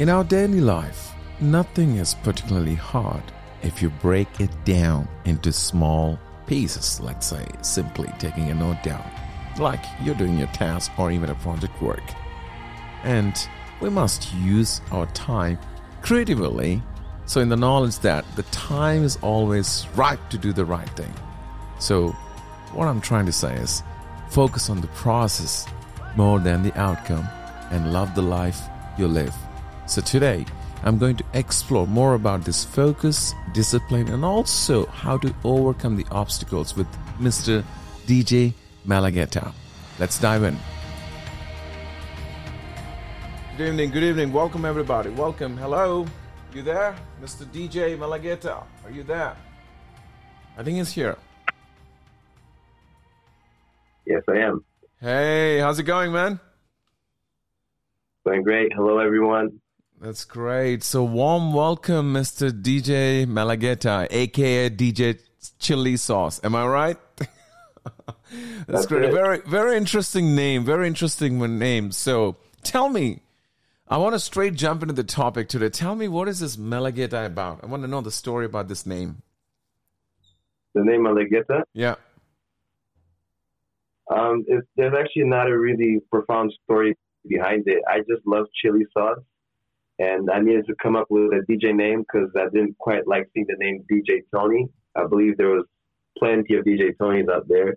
In our daily life, nothing is particularly hard if you break it down into small pieces, let's say, simply taking a note down, like you're doing your task or even a project work. And we must use our time creatively, so in the knowledge that the time is always right to do the right thing. So, what I'm trying to say is focus on the process more than the outcome and love the life you live. So, today, I'm going to explore more about this focus, discipline, and also how to overcome the obstacles with Mr. DJ Malagueta. Let's dive in. Good evening, good evening. Welcome, everybody. Welcome. Hello. You there? Mr. DJ Malagueta. Are you there? I think he's here. Yes, I am. Hey, how's it going, man? Going great. Hello, everyone. That's great. So, warm welcome, Mr. DJ Malagueta, aka DJ Chili Sauce. Am I right? That's, That's great. it. Very, very interesting name. Very interesting name. So, tell me, I want to straight jump into the topic today. Tell me, what is this Malagueta about? I want to know the story about this name. The name guitar. Yeah. Um, there's actually not a really profound story behind it. I just love chili sauce, and I needed to come up with a DJ name because I didn't quite like seeing the name DJ Tony. I believe there was plenty of DJ Tonys out there,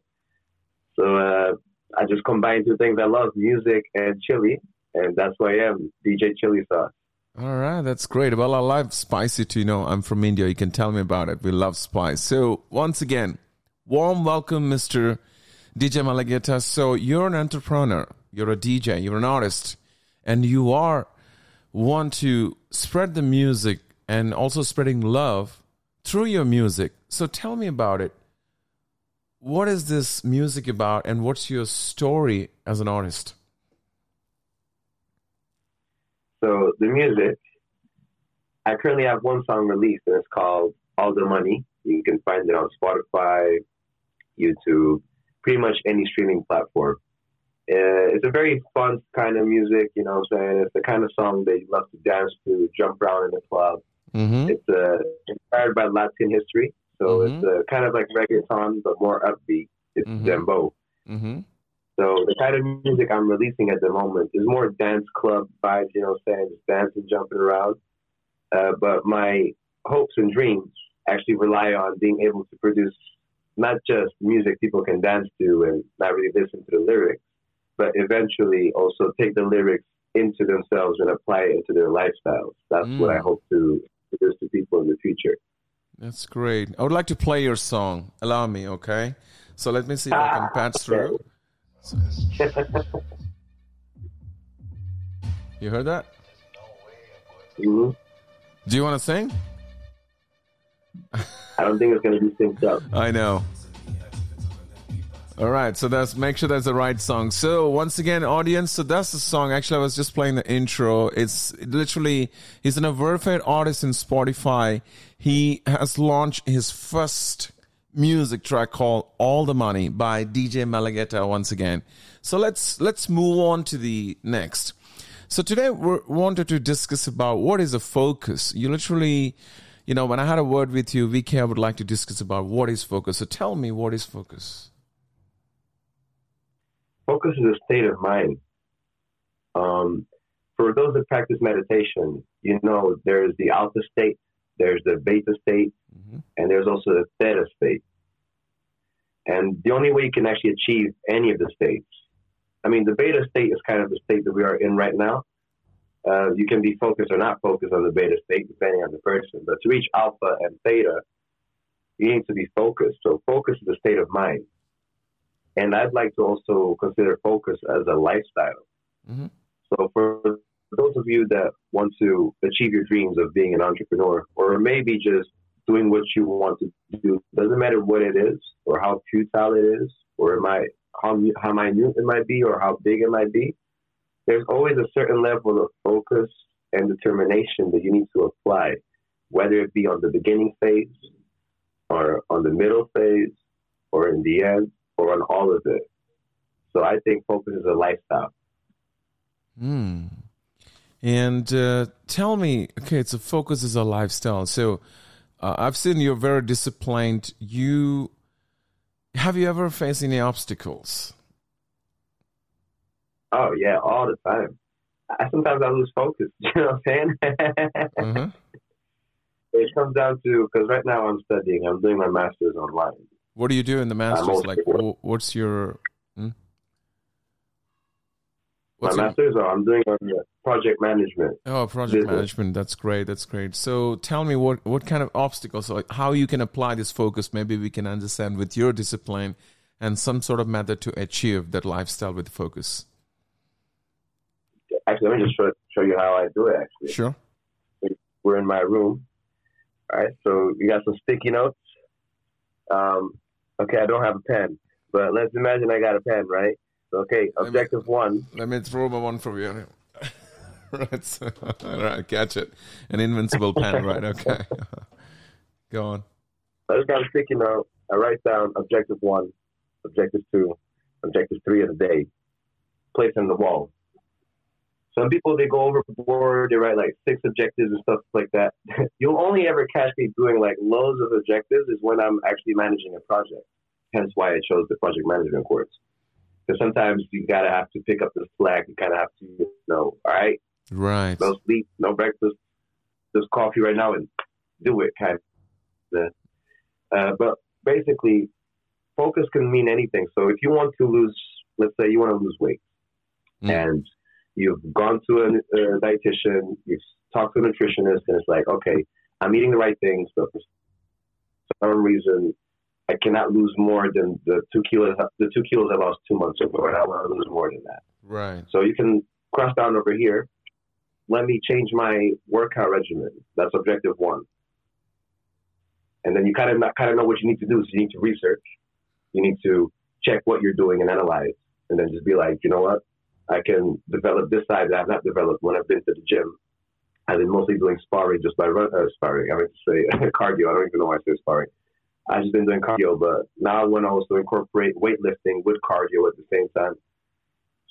so uh, I just combined two things I love: music and chili, and that's why I am DJ Chili Sauce. All right, that's great. Well, I love spicy too. You know, I'm from India. You can tell me about it. We love spice. So, once again, warm welcome, Mr. DJ Malagueta. So, you're an entrepreneur, you're a DJ, you're an artist, and you are want to spread the music and also spreading love through your music. So, tell me about it. What is this music about, and what's your story as an artist? So the music, I currently have one song released, and it's called "All the Money." You can find it on Spotify, YouTube, pretty much any streaming platform. Uh, it's a very fun kind of music, you know what I'm saying? It's the kind of song that you love to dance to, jump around in the club. Mm-hmm. It's uh, inspired by Latin history, so Mhm. it's uh, kind of like reggaeton, but more upbeat. It's Mhm. dembow. Mm-hmm. So the kind of music I'm releasing at the moment is more dance club vibes, you know what I'm saying? Just dancing, jumping around. Uh, but my hopes and dreams actually rely on being able to produce not just music people can dance to and not really listen to the lyrics, but eventually also take the lyrics into themselves and apply it into their lifestyles. That's what I Mm. hope to produce to people in the future. That's great. I would like to play your song. Allow me, okay? So let me see if I can patch through. You heard that? hmm Do you want to sing? I don't think it's going to be synced up. I know. All right, so that's make sure that's the right song. So once again, audience, so that's the song. Actually, I was just playing the intro. It's literally he's an verified artist in Spotify. He has launched his first music track called "All the Money" by DJ Malagueta. Once again, so let's let's move on to the next. So today we wanted to discuss about what is a focus. You literally, you know, when I had a word with you, VK, I would like to discuss about what is focus. So tell me what is focus. Focus is a state of mind. Um, for those that practice meditation, you know there's the alpha state, there's the beta state, Mm-hmm. and there's also the theta state. And the only way you can actually achieve any of the states, I mean, the beta state is kind of the state that we are in right now. Uh, you can be focused or not focused on the beta state, depending on the person. But to reach alpha and theta, you need to be focused. So focus is a state of mind. And I'd like to also consider focus as a lifestyle. Mhm. So for those of you that want to achieve your dreams of being an entrepreneur, or maybe just doing what you want to do, doesn't matter what it is, or how futile it is, or it might how how minute it might be, or how big it might be. There's always a certain level of focus and determination that you need to apply, whether it be on the beginning phase, or on the middle phase, or in the end, or on all of it. So I think focus is a lifestyle. Hmm. And uh, tell me, okay, so focus is a lifestyle. So uh, I've seen you're very disciplined. You have you ever faced any obstacles? Oh yeah, all the time. I, sometimes I lose focus. You know what I'm saying? mm-hmm. It comes down to because right now I'm studying. I'm doing my master's online. What do you do in the master's? Like, what's your hmm? What's my master's? Oh, I'm doing project management. Oh, project business. management. That's great. That's great. So, tell me what what kind of obstacles, like how you can apply this focus. Maybe we can understand with your discipline and some sort of method to achieve that lifestyle with focus. Actually, let me just show, show you how I do it. Actually, sure. We're in my room. All right, so you got some sticky notes. Um, okay, I don't have a pen, but let's imagine I got a pen, right? So, okay, objective let me, one. Let me throw my one from you. right, so, all right, catch it. An invincible pen, right? Okay, go on. I just got a sticky note. I write down objective one, objective two, objective three of the day. Place in the wall. Some people they go overboard. They write like six objectives and stuff like that. You'll only ever catch me doing like loads of objectives is when I'm actually managing a project. Hence why I chose the project management course. Because sometimes you gotta have to pick up the slack. You kind of have to, you know, all right, right, no sleep, no breakfast, just coffee right now and do it, kind of. Uh, but basically, focus can mean anything. So if you want to lose, let's say you want to lose weight, mm. and you've gone to a, a dietitian, you've talked to a nutritionist, and it's like, okay, I'm eating the right things, but for some reason, I cannot lose more than the two kilos. The two kilos I lost two months ago, and I want to lose more than that. Right. So you can cross down over here. Let me change my workout regimen. That's objective one. And then you kind of kind of know what you need to do. So you need to research. You need to check what you're doing and analyze, and then just be like, you know what? I can develop this side that I've not developed when I've been to the gym. I've been mostly doing sparring just by run, uh, sparring. I mean to say cardio. I don't even know why I say sparring. I've just been doing cardio, but now I want to also incorporate weightlifting with cardio at the same time.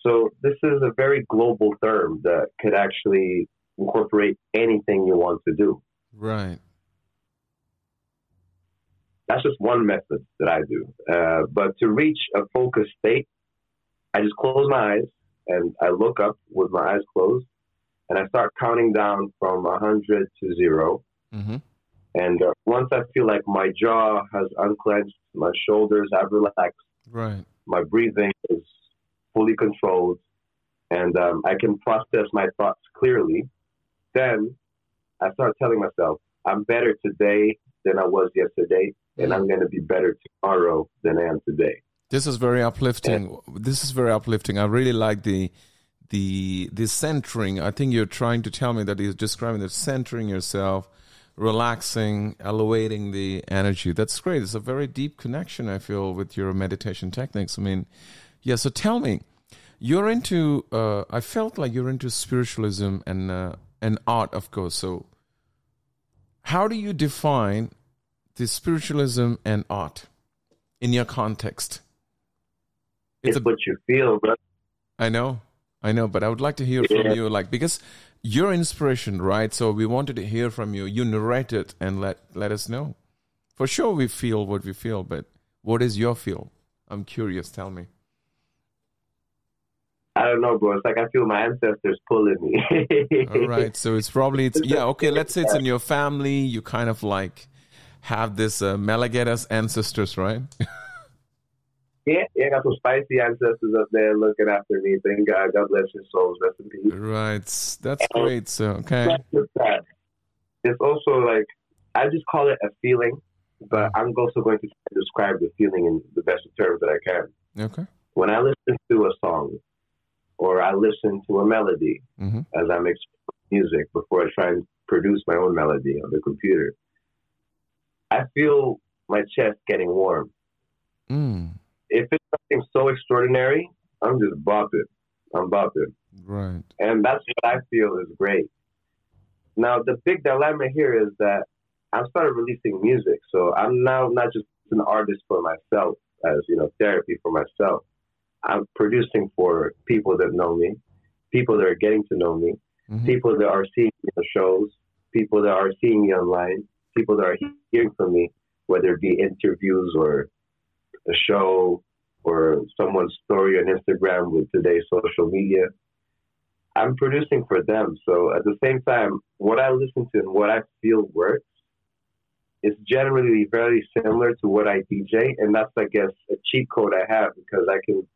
So this is a very global term that could actually incorporate anything you want to do. Right. That's just one method that I do. Uh, but to reach a focused state, I just close my eyes and I look up with my eyes closed and I start counting down from 100 to 0 mm-hmm. And uh, once I feel like my jaw has unclenched, my shoulders have relaxed, right, my breathing is fully controlled, and um, I can process my thoughts clearly, then I start telling myself, I'm better today than I was yesterday, and mm-hmm. I'm going to be better tomorrow than I am today. This is very uplifting. This is very uplifting. I really like the the the centering. I think you're trying to tell me that he's describing the centering yourself, relaxing, elevating the energy. That's great. It's a very deep connection I feel with your meditation techniques. I mean, yeah. So tell me, you're into. Uh, I felt like you're into spiritualism and uh, and art, of course. So, how do you define the spiritualism and art in your context? It's, it's a, what you feel, bro. I know, I know, but I would like to hear yeah. from you, like because you're inspiration, right? So we wanted to hear from you. You narrate it and let let us know. For sure, we feel what we feel, but what is your feel? I'm curious. Tell me. I don't know, bro. It's like I feel my ancestors pulling me. All right, so it's probably it's yeah. Okay, let's say it's in your family. You kind of like have this uh, Malaguetas ancestors, right? Yeah, yeah, I got some spicy ancestors up there looking after me. Thank God. God bless your souls. Rest in peace. Right. That's and great. So, okay. It's also like, I just call it a feeling, but I'm also going to describe the feeling in the best terms that I can. Okay. When I listen to a song or I listen to a melody mm-hmm. as I make music before I try and produce my own melody on the computer, I feel my chest getting warm. Mm if it's something so extraordinary, I'm just bopping. I'm bopping. Right. And that's what I feel is great. Now, the big dilemma here is that I've started releasing music. So I'm now not just an artist for myself, as, you know, therapy for myself. I'm producing for people that know me, people that are getting to know me. mm-hmm. people that are seeing the shows, people that are seeing me online, people that are hearing from me, whether it be interviews or a show or someone's story on Instagram with today's social media. I'm producing for them. So at the same time, what I listen to and what I feel works is generally very similar to what I DJ. And that's, I guess, a cheat code I have because I can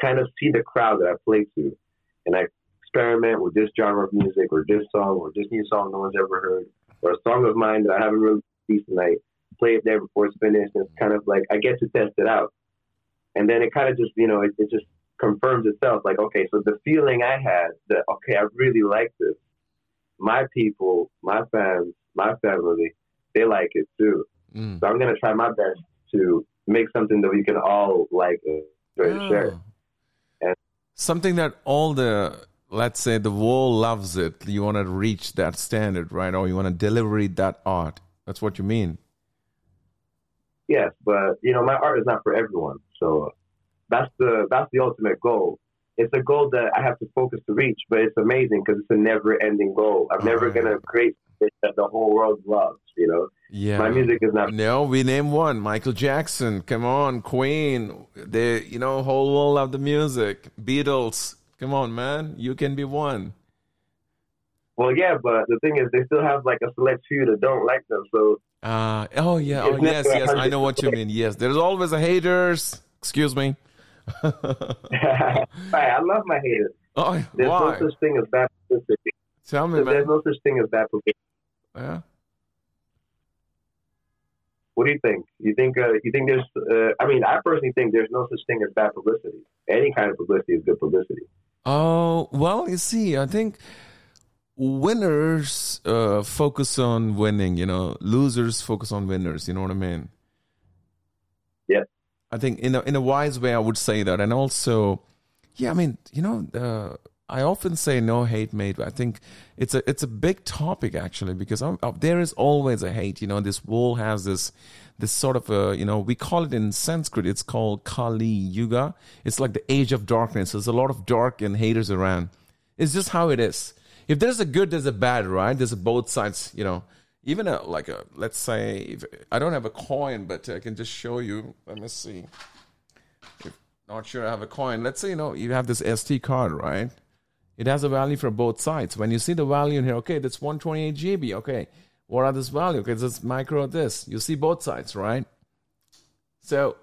kind of see the crowd that I play to. And I experiment with this genre of music or this song or this new song no one's ever heard or a song of mine that I haven't really released tonight. Play it there before it's finished. And it's kind of like I get to test it out. And then it kind of just, you know, it, it just confirms itself like, okay, so the feeling I had that, okay, I really like this. My people, my fans, my family, they like it too. Mm. So I'm going to try my best to make something that we can all like and oh. share. And something that all the let's say the world loves it you want to reach that standard right or you want to deliver that art that's what you mean yes but you know my art is not for everyone. So that's the that's the ultimate goal. It's a goal that i have to focus to reach but it's amazing because it's a never ending goal. I'm never going to create that the whole world loves you know? Yeah. My music is not no we name one. Michael jackson. Come on queen. The you know whole world love the music. Beatles. Come on, man. You can be one. Well, yeah, but the thing is, they still have like a select few that don't like them. So. Uh, oh yeah. Oh yes, yes. I know what you mean. Yes, there's always a haters. Excuse me. I love my haters. Oh, there's why? no such thing as bad publicity. Tell me, so man. There's no such thing as bad publicity. Yeah. What do you think? You think uh, you think there's? Uh, I mean, I personally think there's no such thing as bad publicity. Any kind of publicity is good publicity. Oh, well, you see, I think winners uh, focus on winning, you know, losers focus on winners, you know what I mean? Yeah. I think in a, in a wise way, I would say that. And also, yeah, I mean, you know, uh, I often say no hate made. I think it's a it's a big topic actually because I'm, uh, there is always a hate. You know, this world has this this sort of a you know we call it in Sanskrit. It's called Kali Yuga. It's like the age of darkness. There's a lot of dark and haters around. It's just how it is. If there's a good, there's a bad, right? There's a both sides. You know, even a like a let's say if, I don't have a coin, but I can just show you. Let me see. If not sure I have a coin. Let's say you know you have this SD card, right? It has a value for both sides. When you see the value in here, okay, that's 128 GB. Okay, what are this value? Okay, this micro this. You see both sides, right? So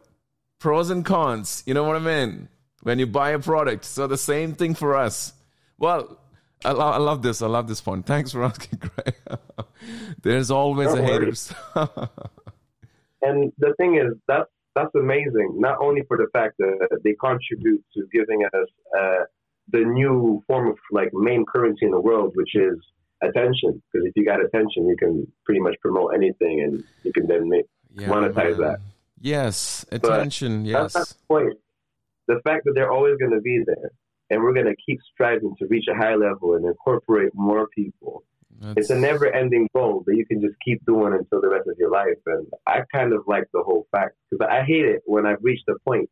pros and cons. You know what I mean? When you buy a product. So the same thing for us. Well, I, lo- I love this. I love this point. Thanks for asking, Greg. There's always Don't a haters. and the thing is, that's that's amazing. Not only for the fact that they contribute to giving us uh, the new form of like main currency in the world, which is attention. Because if you got attention, you can pretty much promote anything, and you can then make, yeah, monetize man. that. Yes, attention. But yes. That's the point. The fact that they're always going to be there, and we're going to keep striving to reach a high level and incorporate more people. That's... It's a never-ending goal that you can just keep doing until the rest of your life. And I kind of like the whole fact because I hate it when I've reached a point.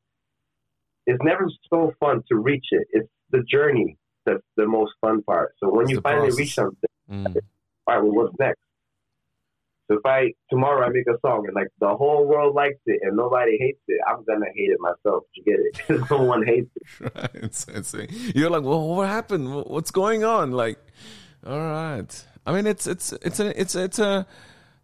It's never so fun to reach it. It's the journey that's the most fun part. So when you finally process. reach something, mm. all right, well, what's next? So if I tomorrow I make a song and like the whole world likes it and nobody hates it, I'm gonna hate it myself. You get it? No one hates it. It's, it's, you're like, well, what happened? What's going on? Like, all right. I mean, it's it's it's a it's it's a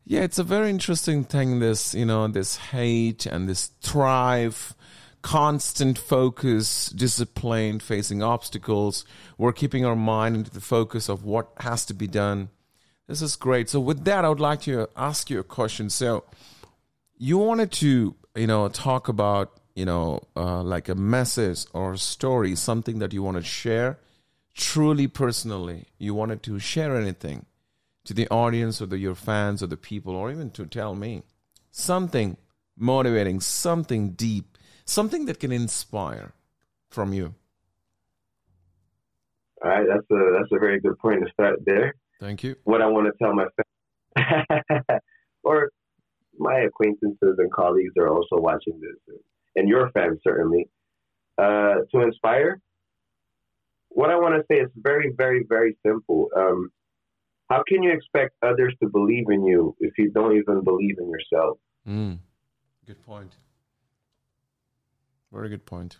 yeah, it's a very interesting thing. This you know this hate and this thrive constant focus, discipline, facing obstacles. We're keeping our mind into the focus of what has to be done. This is great. So, with that, I would like to ask you a question. So, you wanted to, you know, talk about, you know, uh, like a message or a story, something that you want to share truly personally. You wanted to share anything to the audience or the, your fans or the people, or even to tell me something motivating, something deep something that can inspire from you. All right, that's a that's a very good point to start there. Thank you. What I want to tell my fans, or my acquaintances and colleagues are also watching this, and your fans certainly, uh, to inspire. what I want to say is very, very, very simple. Um, how can you expect others to believe in you if you don't even believe in yourself? Mm. Good point. Very good point.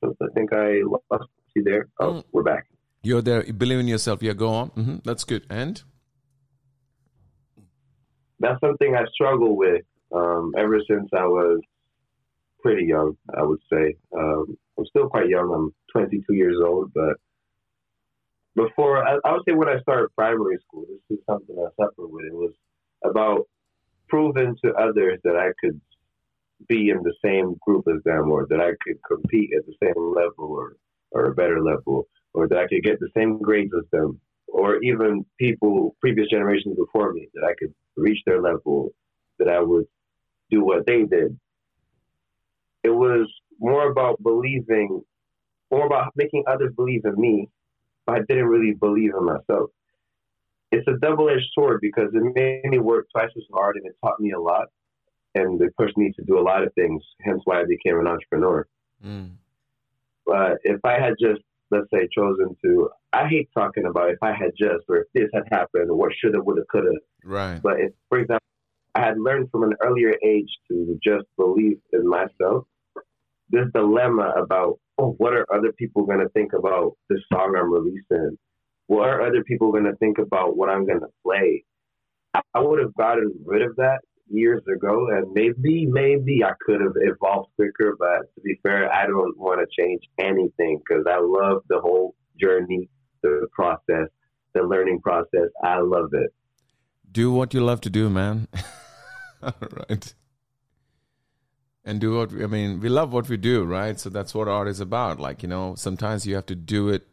So I think I lost you there. Oh, mm. we're back. You're there. You believe in yourself. Yeah, go on. Mm-hmm. That's good. And that's something I struggle with um, ever since I was pretty young. I would say um, I'm still quite young. I'm 22 years old, but before I, I would say when I started primary school, this is something I suffered with. It was about proving to others that I could be in the same group as them, or that I could compete at the same level, or or a better level, or that I could get the same grades as them, or even people previous generations before me that I could reach their level, that I would do what they did. It was more about believing, more about making others believe in me, but I didn't really believe in myself. It's a double edged sword because it made me work twice as hard and it taught me a lot. And it pushed me to do a lot of things, hence why I became an entrepreneur. Mm. But if I had just, let's say, chosen to, I hate talking about if I had just, or if this had happened, or what should have, would have, could have. Right. But if, for example, I had learned from an earlier age to just believe in myself, this dilemma about oh, what are other people going to think about this song I'm releasing? What are other people going to think about what I'm going to play? I would have gotten rid of that years ago, and maybe, maybe I could have evolved quicker. But to be fair, I don't want to change anything because I love the whole journey, the process, the learning process. I love it. Do what you love to do, man. right and do what I mean, we love what we do, right? So that's what art is about. Like, you know, sometimes you have to do it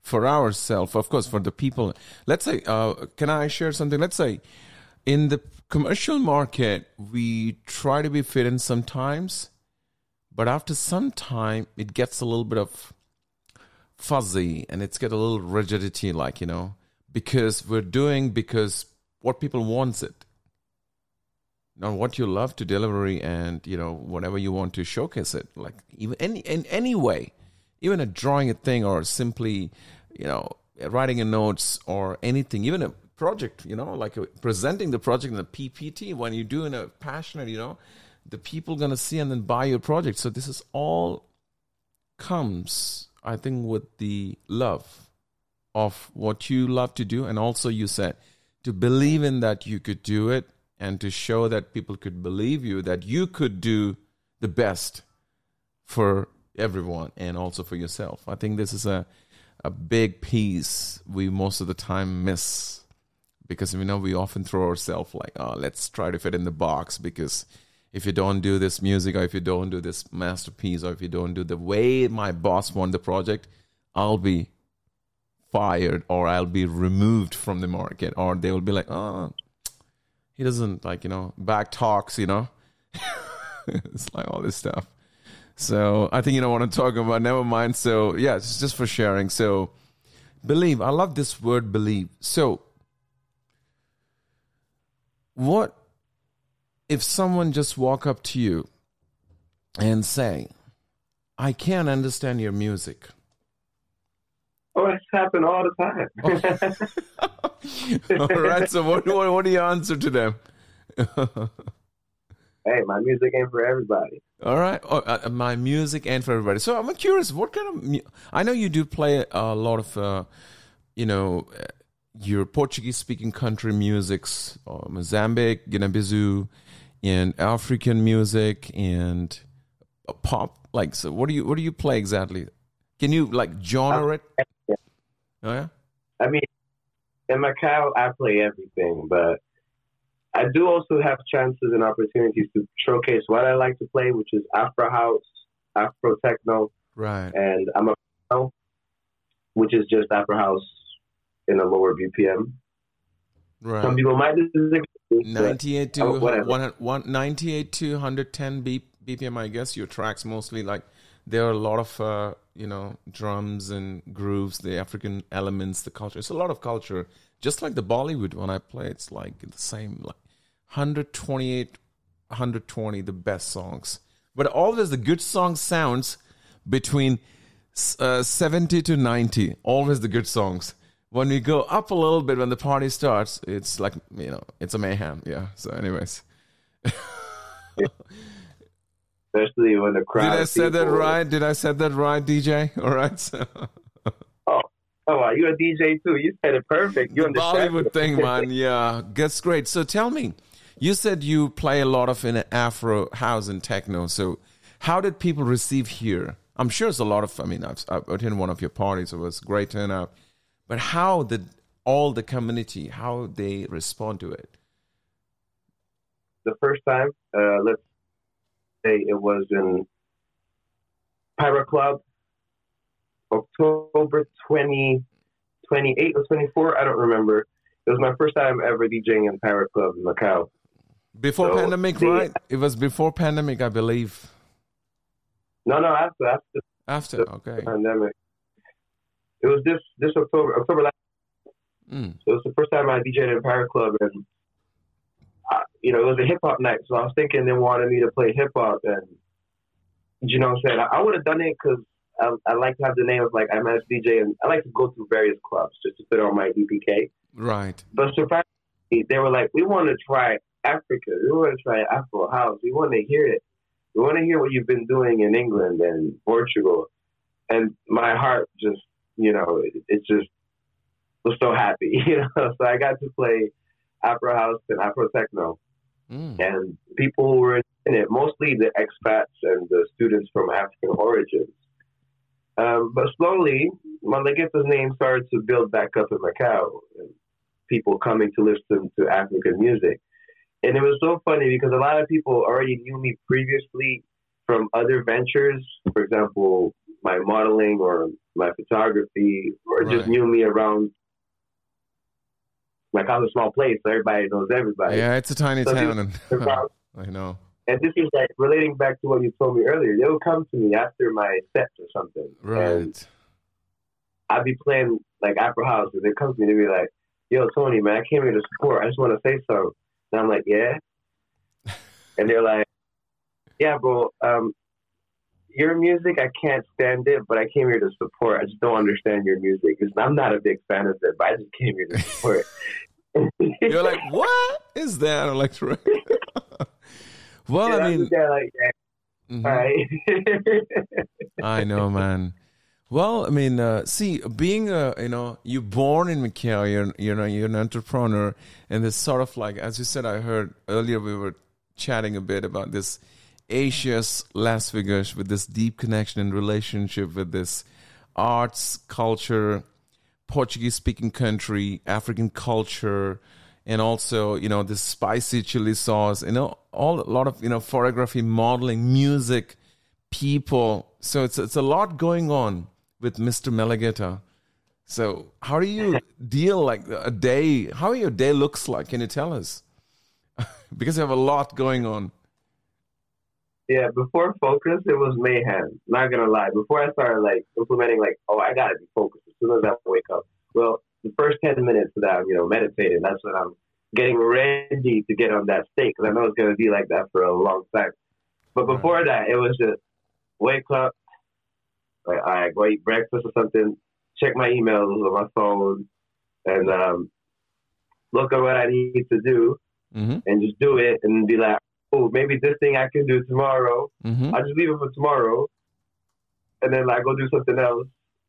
for ourselves, of course, for the people. Let's say, uh, can I share something? Let's say in the commercial market, we try to be fit in sometimes, but after some time, it gets a little bit of fuzzy and it's got a little rigidity, like, you know, because we're doing because what people wants it. On what you love to delivery and you know whatever you want to showcase it like even any in any way even a drawing a thing or simply you know writing a notes or anything even a project you know like a, presenting the project in a ppt when you're doing a passionate you know the people gonna see and then buy your project. So this is all comes i think with the love of what you love to do. And also you said to believe in that you could do it and to show that people could believe you that you could do the best for everyone and also for yourself. I think this is a a big piece we most of the time miss because you know we often throw ourselves like, oh, let's try to fit in the box because if you don't do this music or if you don't do this masterpiece or if you don't do the way my boss want the project, I'll be fired or I'll be removed from the market or they will be like, oh, he doesn't like you know back talks you know? It's like all this stuff. So i think you don't want to talk about never mind. So yeah it's just for sharing. So believe i love this word believe. So what if someone just walk up to you and say i can't understand your music Oh, it's happened all the time. all right. So, what, what, what do you answer to them? hey, my music ain't for everybody. All right, oh, uh, my music ain't for everybody. So I'm curious, what kind of? Mu- I know you do play a lot of, uh, you know, uh, your Portuguese-speaking country musics, uh, Mozambique, Guinea-Bissau, and African music and uh, pop. Like, so what do you what do you play exactly? Can you like genre it? Oh yeah. I mean, in Macau, I play everything, but I do also have chances and opportunities to showcase what I like to play, which is Afro house, Afro techno, right? And I'm a which is just Afro house in a lower BPM. Right. Some people might disagree. 98 to oh, 1, 98 to 110 BPM. I guess your tracks mostly like there are a lot of uh, you know drums and grooves, the African elements, the culture. It's a lot of culture. Just like the Bollywood when I play, it's like the same, like 128, 120, the best songs. But always the good song sounds between uh, 70 to 90, always the good songs. When we go up a little bit, when the party starts, it's like, you know, it's a mayhem. Yeah. So, anyways. Especially when the crowd. Did I say that right? Did I say that right, DJ? All right. So. oh, oh, you're a DJ too. You said it perfect. You the Bollywood thing, man. Yeah, that's great. So tell me, you said you play a lot of in Afro house and techno. So how did people receive here? I'm sure it's a lot of. I mean, I've, I've attended one of your parties. It was great turnout. But how did all the community how they respond to it? The first time, uh, let's say it was in Pirate Club, October 20, 28 or 24. I don't remember. It was my first time ever DJing in Pirate Club in Macau. Before so, pandemic, the, right? It was before pandemic, I believe. No, no, after after after okay pandemic. It was this this October October last. Mm. So it was the first time I DJed in Pirate Club, and I, you know it was a hip hop night. So I was thinking they wanted me to play hip hop, and you know what I'm saying I, I would have done it because I, I, like to have the name of like I'm as DJ, and I like to go to various clubs just to put on my EPK. Right. But surprisingly, they were like, we want to try Africa. We want to try Afro house. We want to hear it. We want to hear what you've been doing in England and Portugal. And my heart just, you know, it, it just was so happy, you know. So I got to play Afro House and Afro Techno. Mm. And people who were in it, mostly the expats and the students from African origins. Um, but slowly, Malagueta's name started to build back up in Macau, and people coming to listen to African music. And it was so funny because a lot of people already knew me previously from other ventures, for example, my modeling or my photography, or right. just knew me around. Like I'm a small place, so everybody knows everybody. Yeah, it's a tiny so town, and I know. And this is like relating back to what you told me earlier. They'll come to me after my sets or something, right? I'd be playing like Afro House, and they come to me to be like, "Yo, Tony, man, I came here to support. I just want to say something." And I'm like, yeah. and they're like, yeah, bro, um, your music, I can't stand it, but I came here to support. I just don't understand your music. I'm not a big fan of it, but I just came here to support. You're like, what is that? I'm like, well, yeah, I mean, like, yeah. mm-hmm. right. I know, man. Well, I mean, uh, see, being a you know, you're born in Macau, you're you know, you're an entrepreneur, and this sort of like, as you said, I heard earlier we were chatting a bit about this Asia's Las Vegas with this deep connection and relationship with this arts, culture, Portuguese speaking country, African culture, and also you know this spicy chili sauce, you know, all a lot of you know photography, modeling, music, people. So it's it's a lot going on with Mr. Malagueta. So how do you deal like a day? How your day looks like? Can you tell us? because you have a lot going on. Yeah, before focus, it was mayhem. Not gonna lie. Before I started like implementing, like, oh, I gotta be focused as soon as I wake up. Well, the first ten minutes that I'm, you know, meditating, that's when I'm getting ready to get on that state because I know it's gonna be like that for a long time. But before that, it was just wake up, like, I go eat breakfast or something, check my emails on my phone, and um, look at what I need to do, mm-hmm. and just do it, and be like, oh, maybe this thing I can do tomorrow. Mm-hmm. I just leave it for tomorrow, and then I go do something else,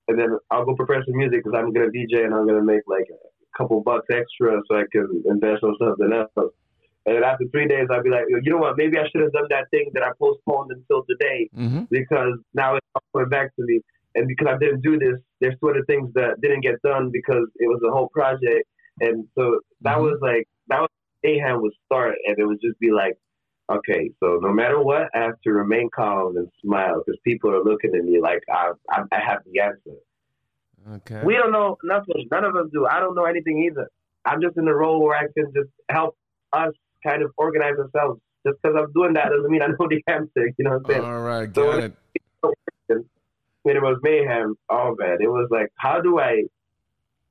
and then I'll go prepare some music because I'm gonna DJ and I'm gonna make like a couple bucks extra so I can invest on something else. And then after three days, I'd be like, you know what? Maybe I should have done that thing that I postponed until today mm-hmm. because now it's all coming back to me. And because I didn't do this, there's two other things that didn't get done because it was a whole project. And so that mm-hmm. was like, that was Aham would start. And it would just be like, okay, so no matter what, I have to remain calm and smile because people are looking at me like I, I, I have the answer. Okay. We don't know nothing. None of us do. I don't know anything either. I'm just in the role where I can just help us kind of organize ourselves. Just because I'm doing that doesn't mean I know the answer. You know what I'm saying? All right, got so it. When it was mayhem, oh man, it was like, how do I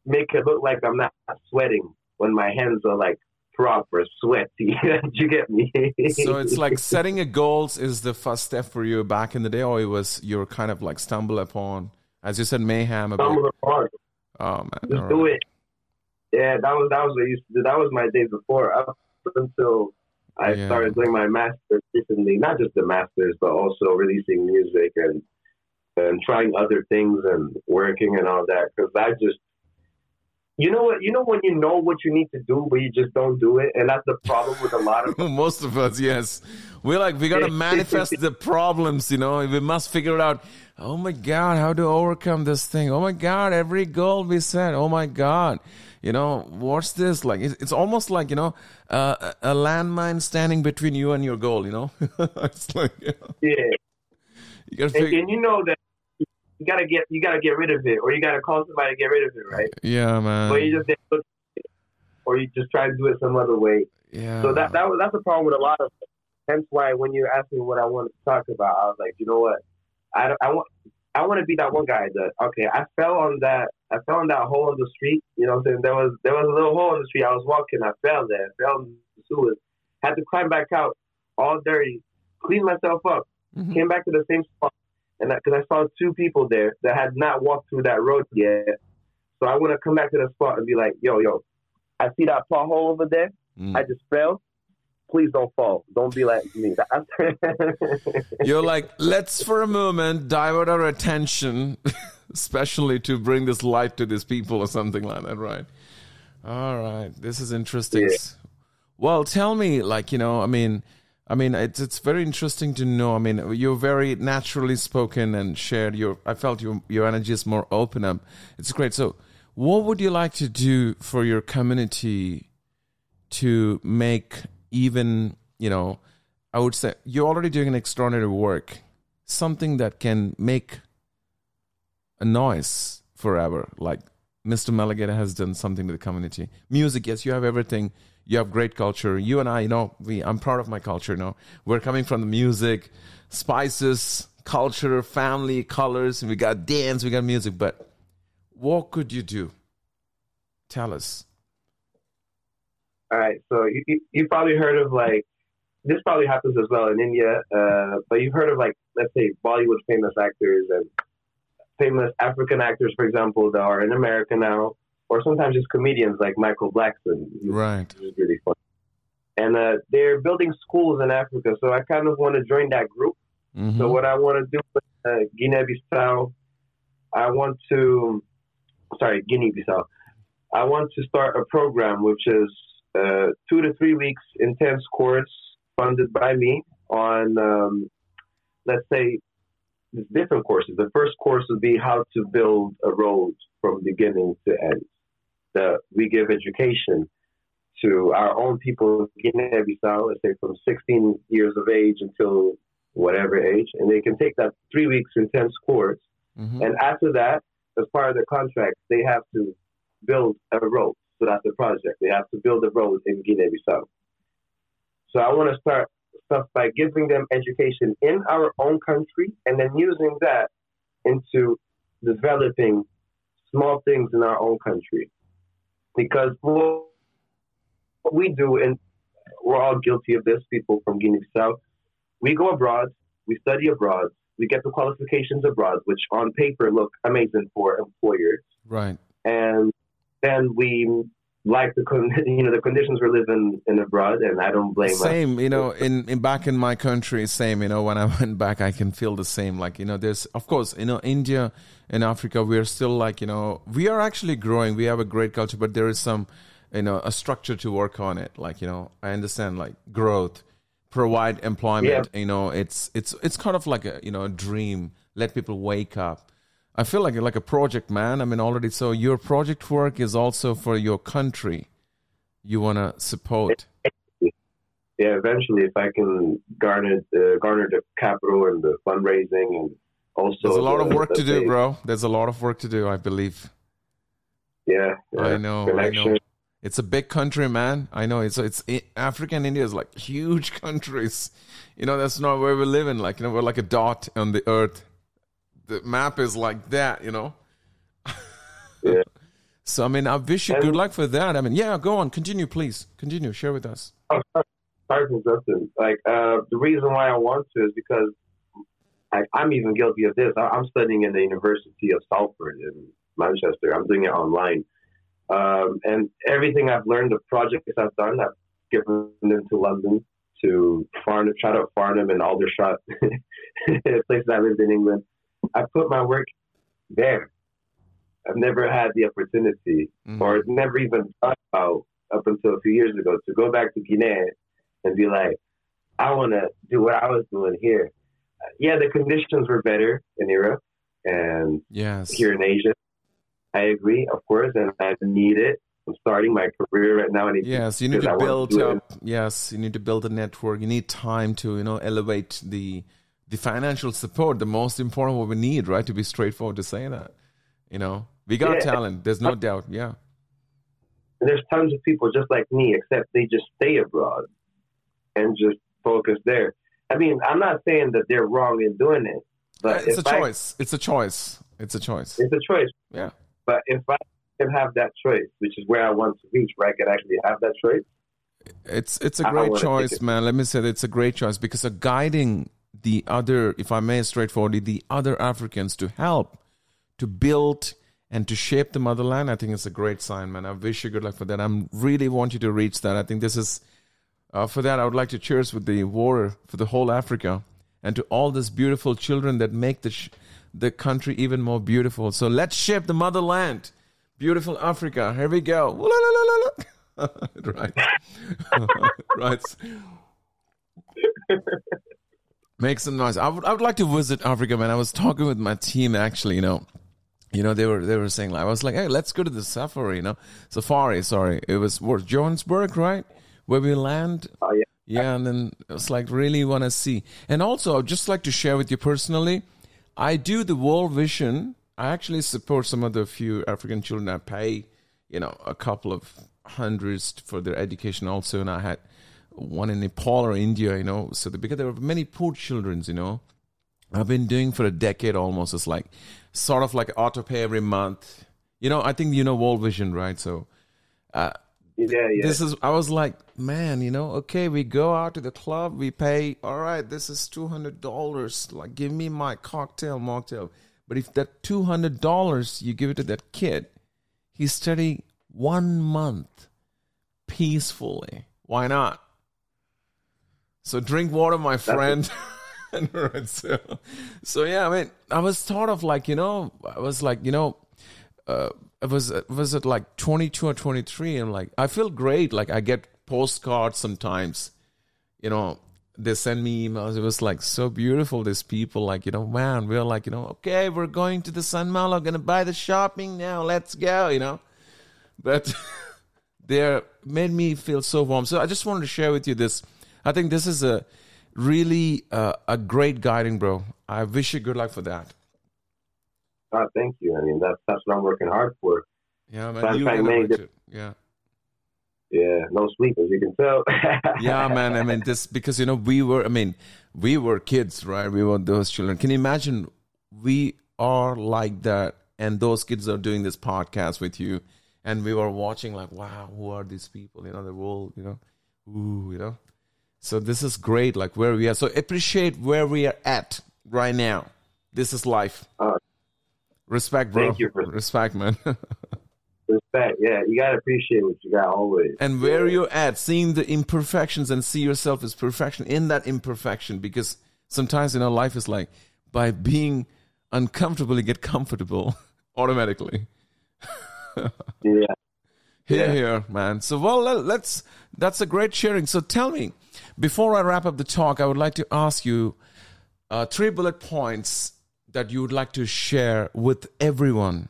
make it look like I'm not sweating when my hands are like proper sweaty? you get me? so it's like setting a goals is the first step for you back in the day, or it was you're kind of like stumble upon As you said, mayhem. Stumble upon. Oh man, just do it. Yeah, that was that was what I used to do. That was my days before up until I yeah. started doing my masters recently. Not just the masters, but also releasing music and and trying other things and working and all that. Because I just you know what? You know when you know what you need to do, but you just don't do it, and that's the problem with a lot of most of us. Yes, we're like we gotta manifest the problems. You know, we must figure it out. Oh my God, how to overcome this thing? Oh my God, every goal we set. Oh my God, you know what's this like? It's almost like you know uh, a landmine standing between you and your goal. You know, it's like you know, yeah. You gotta figure- and, and you know that you gotta get you gotta get rid of it, or you gotta call somebody to get rid of it, right? Yeah, man. But you just or you just try to do it some other way. Yeah. So that that was that's a problem with a lot of. Hence why when you asked me what I wanted to talk about, I was like, you know what, I don't, I want I want to be that one guy that okay, I fell on that I fell on that hole in the street. You know, what I'm saying there was there was a little hole in the street. I was walking, I fell there, I fell in the sewers, had to climb back out, all dirty, clean myself up, mm-hmm. came back to the same spot, and because I saw two people there that had not walked through that road yet. So I want to come back to the spot and be like, yo, yo, I see that pothole over there. Mm. I just fell. Please don't fall. Don't be like me. You're like, let's for a moment divert our attention, especially to bring this light to these people or something like that, right? All right. This is interesting. Yeah. Well, tell me, like, you know, I mean, I mean, it's it's very interesting to know. I mean, you're very naturally spoken and shared. Your I felt your your energy is more open up. It's great. So, what would you like to do for your community to make even you know? I would say you're already doing an extraordinary work, something that can make a noise forever, like Mr. Malagueta has done something to the community. Music, yes, you have everything you have great culture. You and I, you know, we, I'm proud of my culture. You know, we're coming from the music, spices, culture, family, colors. We got dance, we got music. But what could you do? Tell us. All right. So you, you probably heard of like, this probably happens as well in India, uh, but you've heard of like, let's say Bollywood famous actors and famous African actors, for example, that are in America now or sometimes just comedians like Michael Blackson. Right. Is really fun. And uh, they're building schools in Africa, so I kind of want to join that group. Mm-hmm. So what I want to do with uh, Guinea-Bissau, I want to, sorry, Guinea-Bissau, I want to start a program which is uh, two to three weeks intense course funded by me on, um, let's say, different courses. The first course would be how to build a road from beginning to end that we give education to our own people in Guinea-Bissau, let's say from 16 years of age until whatever age, and they can take that three weeks intense course. Mm-hmm. And after that, as part of their contract, they have to build a road. So that's the project. They have to build a road in Guinea-Bissau. So I want to start stuff by giving them education in our own country and then using that into developing small things in our own country because what we do, and we're all guilty of this, people from Guinea-Bissau, we go abroad, we study abroad, we get the qualifications abroad, which on paper look amazing for employers. Right. And then we like the con- you know the conditions we're living in abroad, and I don't blame. Same, us. you know, in, in back in my country, same. You know, when I went back, I can feel the same. Like you know, there's of course, you know, India and Africa, we are still like you know, we are actually growing. We have a great culture, but there is some, you know, a structure to work on it. Like you know, I understand like growth, provide employment. Yeah. You know, it's it's it's kind of like a you know a dream. Let people wake up I feel like like a project man. I mean, already. So your project work is also for your country. You want to support. Yeah, eventually, if I can garner uh, garner the capital and the fundraising and also there's a lot the, of work to do, bro. There's a lot of work to do. I believe. Yeah, yeah. I know. Connection. I know. It's a big country, man. I know. It's it's Africa and India is like huge countries. You know, that's not where we live in. Like you know, we're like a dot on the earth the map is like that, you know. yeah. So I mean, I wish you and, good luck for that. I mean, yeah, go on, continue, please, continue, share with us. Oh, sorry for Justin. Like uh, the reason why I want to is because I, am even guilty of this. I, am studying in the University of Salford in Manchester. I'm doing it online. Um, and everything I've learned, the projects I've done, I've given them to London, to Farnham, shout out Farnham and Aldershot, places I lived in England. I put my work there. I've never had the opportunity mm-hmm. or never even thought about up until a few years ago to go back to Guinea and be like, I want to do what I was doing here. Yeah, the conditions were better in Europe and yes. here in Asia. I agree, of course, and I need it. I'm starting my career right now. And yes, you need to build to up. Yes, you need to build a network. You need time to you know elevate the the financial support. The most important what we need, right? To be straightforward to say that. You know, we got yeah. talent. There's no doubt. Yeah. There's tons of people just like me, except they just stay abroad and just focus there. I mean, I'm not saying that they're wrong in doing it, but it's a choice. It's a choice. It's a choice. It's a choice. Yeah. But if I can have that choice, which is where I want to reach, where I can actually have that choice. It's it's a great choice, man. Let me say that it's a great choice because a guiding the other, if I may, straightforwardly, the other Africans to help to build and to shape the motherland. I think it's a great sign, man. I wish you good luck for that. I'm really want you to reach that. I think this is uh, for that. I would like to cheers with the war for the whole Africa and to all these beautiful children that make the sh- the country even more beautiful. So let's shape the motherland, beautiful Africa. Here we go. right, right. Make some noise. I would, I would like to visit Africa, man. I was talking with my team actually. You know, you know they were they were saying like I was like, hey, let's go to the safari. You know, safari. Sorry, it was where Johannesburg, right? Where we land. Oh yeah. Yeah, and then it's like really want to see. And also, I'd just like to share with you personally. I do the World Vision. I actually support some of the few African children. I pay, you know, a couple of hundreds for their education also. And I had one in Nepal or India, you know. So the, because there are many poor children, you know. I've been doing for a decade almost. It's like sort of like auto pay every month. You know, I think you know World Vision, right? So, uh, yeah, yeah. This is. I was like, man, you know, okay, we go out to the club, we pay. All right, this is two hundred dollars. Like, give me my cocktail, mocktail. But if that two hundred dollars you give it to that kid, he's studying one month peacefully. Why not? So drink water, my friend. right, so, so yeah, I mean, I was thought of like you know, I was like you know, uh, it was was it like twenty two or twenty three? And like I feel great. Like I get postcards sometimes, you know. They send me emails. It was like so beautiful. These people, like you know, man, we're like you know, okay, we're going to the Sun Mall. I'm gonna buy the shopping now. Let's go, you know. But they made me feel so warm. So I just wanted to share with you this. I think this is a really uh, a great guiding, bro. I wish you good luck for that. God, thank you. I mean, that's that's what I'm working hard for. Yeah, man. You it. Yeah. Yeah, no sleep as you can tell. yeah, man. I mean, this because you know we were. I mean, we were kids, right? We were those children. Can you imagine? We are like that, and those kids are doing this podcast with you, and we were watching like, wow, who are these people? You know, the world. You know, ooh, you know. So this is great, like where we are. So appreciate where we are at right now. This is life. Uh, Respect, bro. Thank you for respect, man. respect, yeah. You gotta appreciate what you got always. And where yeah. you're at, seeing the imperfections and see yourself as perfection in that imperfection, because sometimes you know life is like by being uncomfortable, you get comfortable automatically. yeah. Here, yeah. here, man. So, well, let's. That's a great sharing. So, tell me, before I wrap up the talk, I would like to ask you uh, three bullet points that you would like to share with everyone,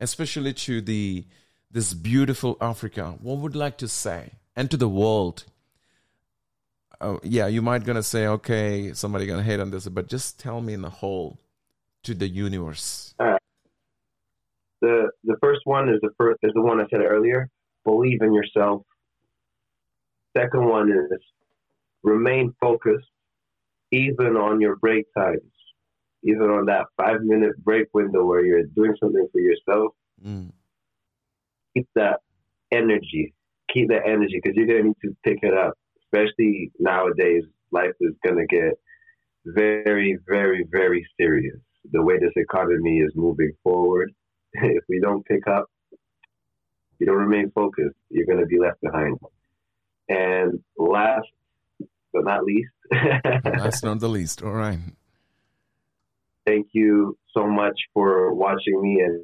especially to the this beautiful Africa. What would you like to say, and to the world? Uh, yeah, you might gonna say, okay, somebody gonna hate on this, but just tell me in the whole to the universe. Uh, the the first one is the first is the one I said earlier. Believe in yourself. Second one is remain focused, even on your break times, even on that five minute break window where you're doing something for yourself. Mm. Keep that energy. Keep that energy because you're gonna need to pick it up, especially nowadays. Life is gonna get very, very, very serious. The way this economy is moving forward, if we don't pick up, you don't remain focused, you're going to be left behind. And last but not least, last not the least. All right. Thank you so much for watching me and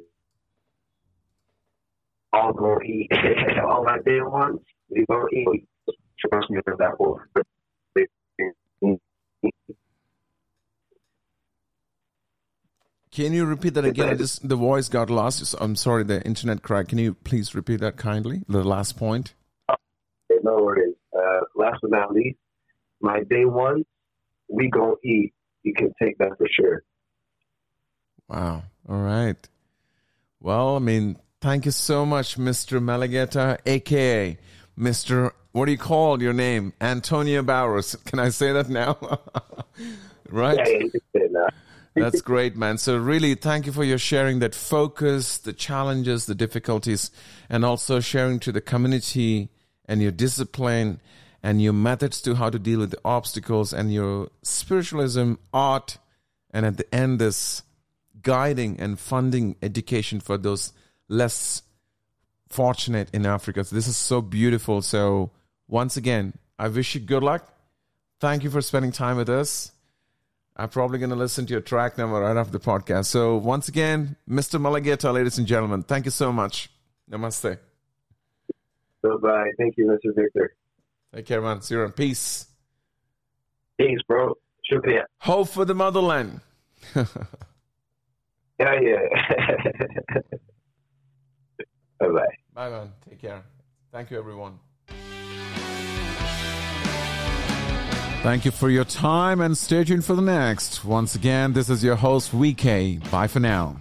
all to eat all my day ones. We to eat. Trust me for that one. Can you repeat that again? I just the voice got lost. I'm sorry, the internet cracked. Can you please repeat that kindly? The last point. No worries. Uh, last but not least, my day one, we gonna eat. You can take that for sure. Wow. All right. Well, I mean, thank you so much, Mr. Malagueta, aka Mr. What do you call your name? Antonio Bowers. Can I say that now? right? Yeah, That's great, man. So really, thank you for your sharing that focus, the challenges, the difficulties, and also sharing to the community and your discipline and your methods to how to deal with the obstacles and your spiritualism, art, and at the end, this guiding and funding education for those less fortunate in Africa. So this is so beautiful. So once again, I wish you good luck. Thank you for spending time with us. I'm probably going to listen to your track number right after the podcast. So once again, Mr. Malagueta, ladies and gentlemen, thank you so much. Namaste. Bye-bye. Thank you, Mr. Victor. Take care, man. See you around. Peace. Peace, bro. Shukriya. Hope for the motherland. yeah, yeah. Bye-bye. Bye, man. Take care. Thank you, everyone. Thank you for your time and stay tuned for the next. Once again, this is your host, VK. Bye for now.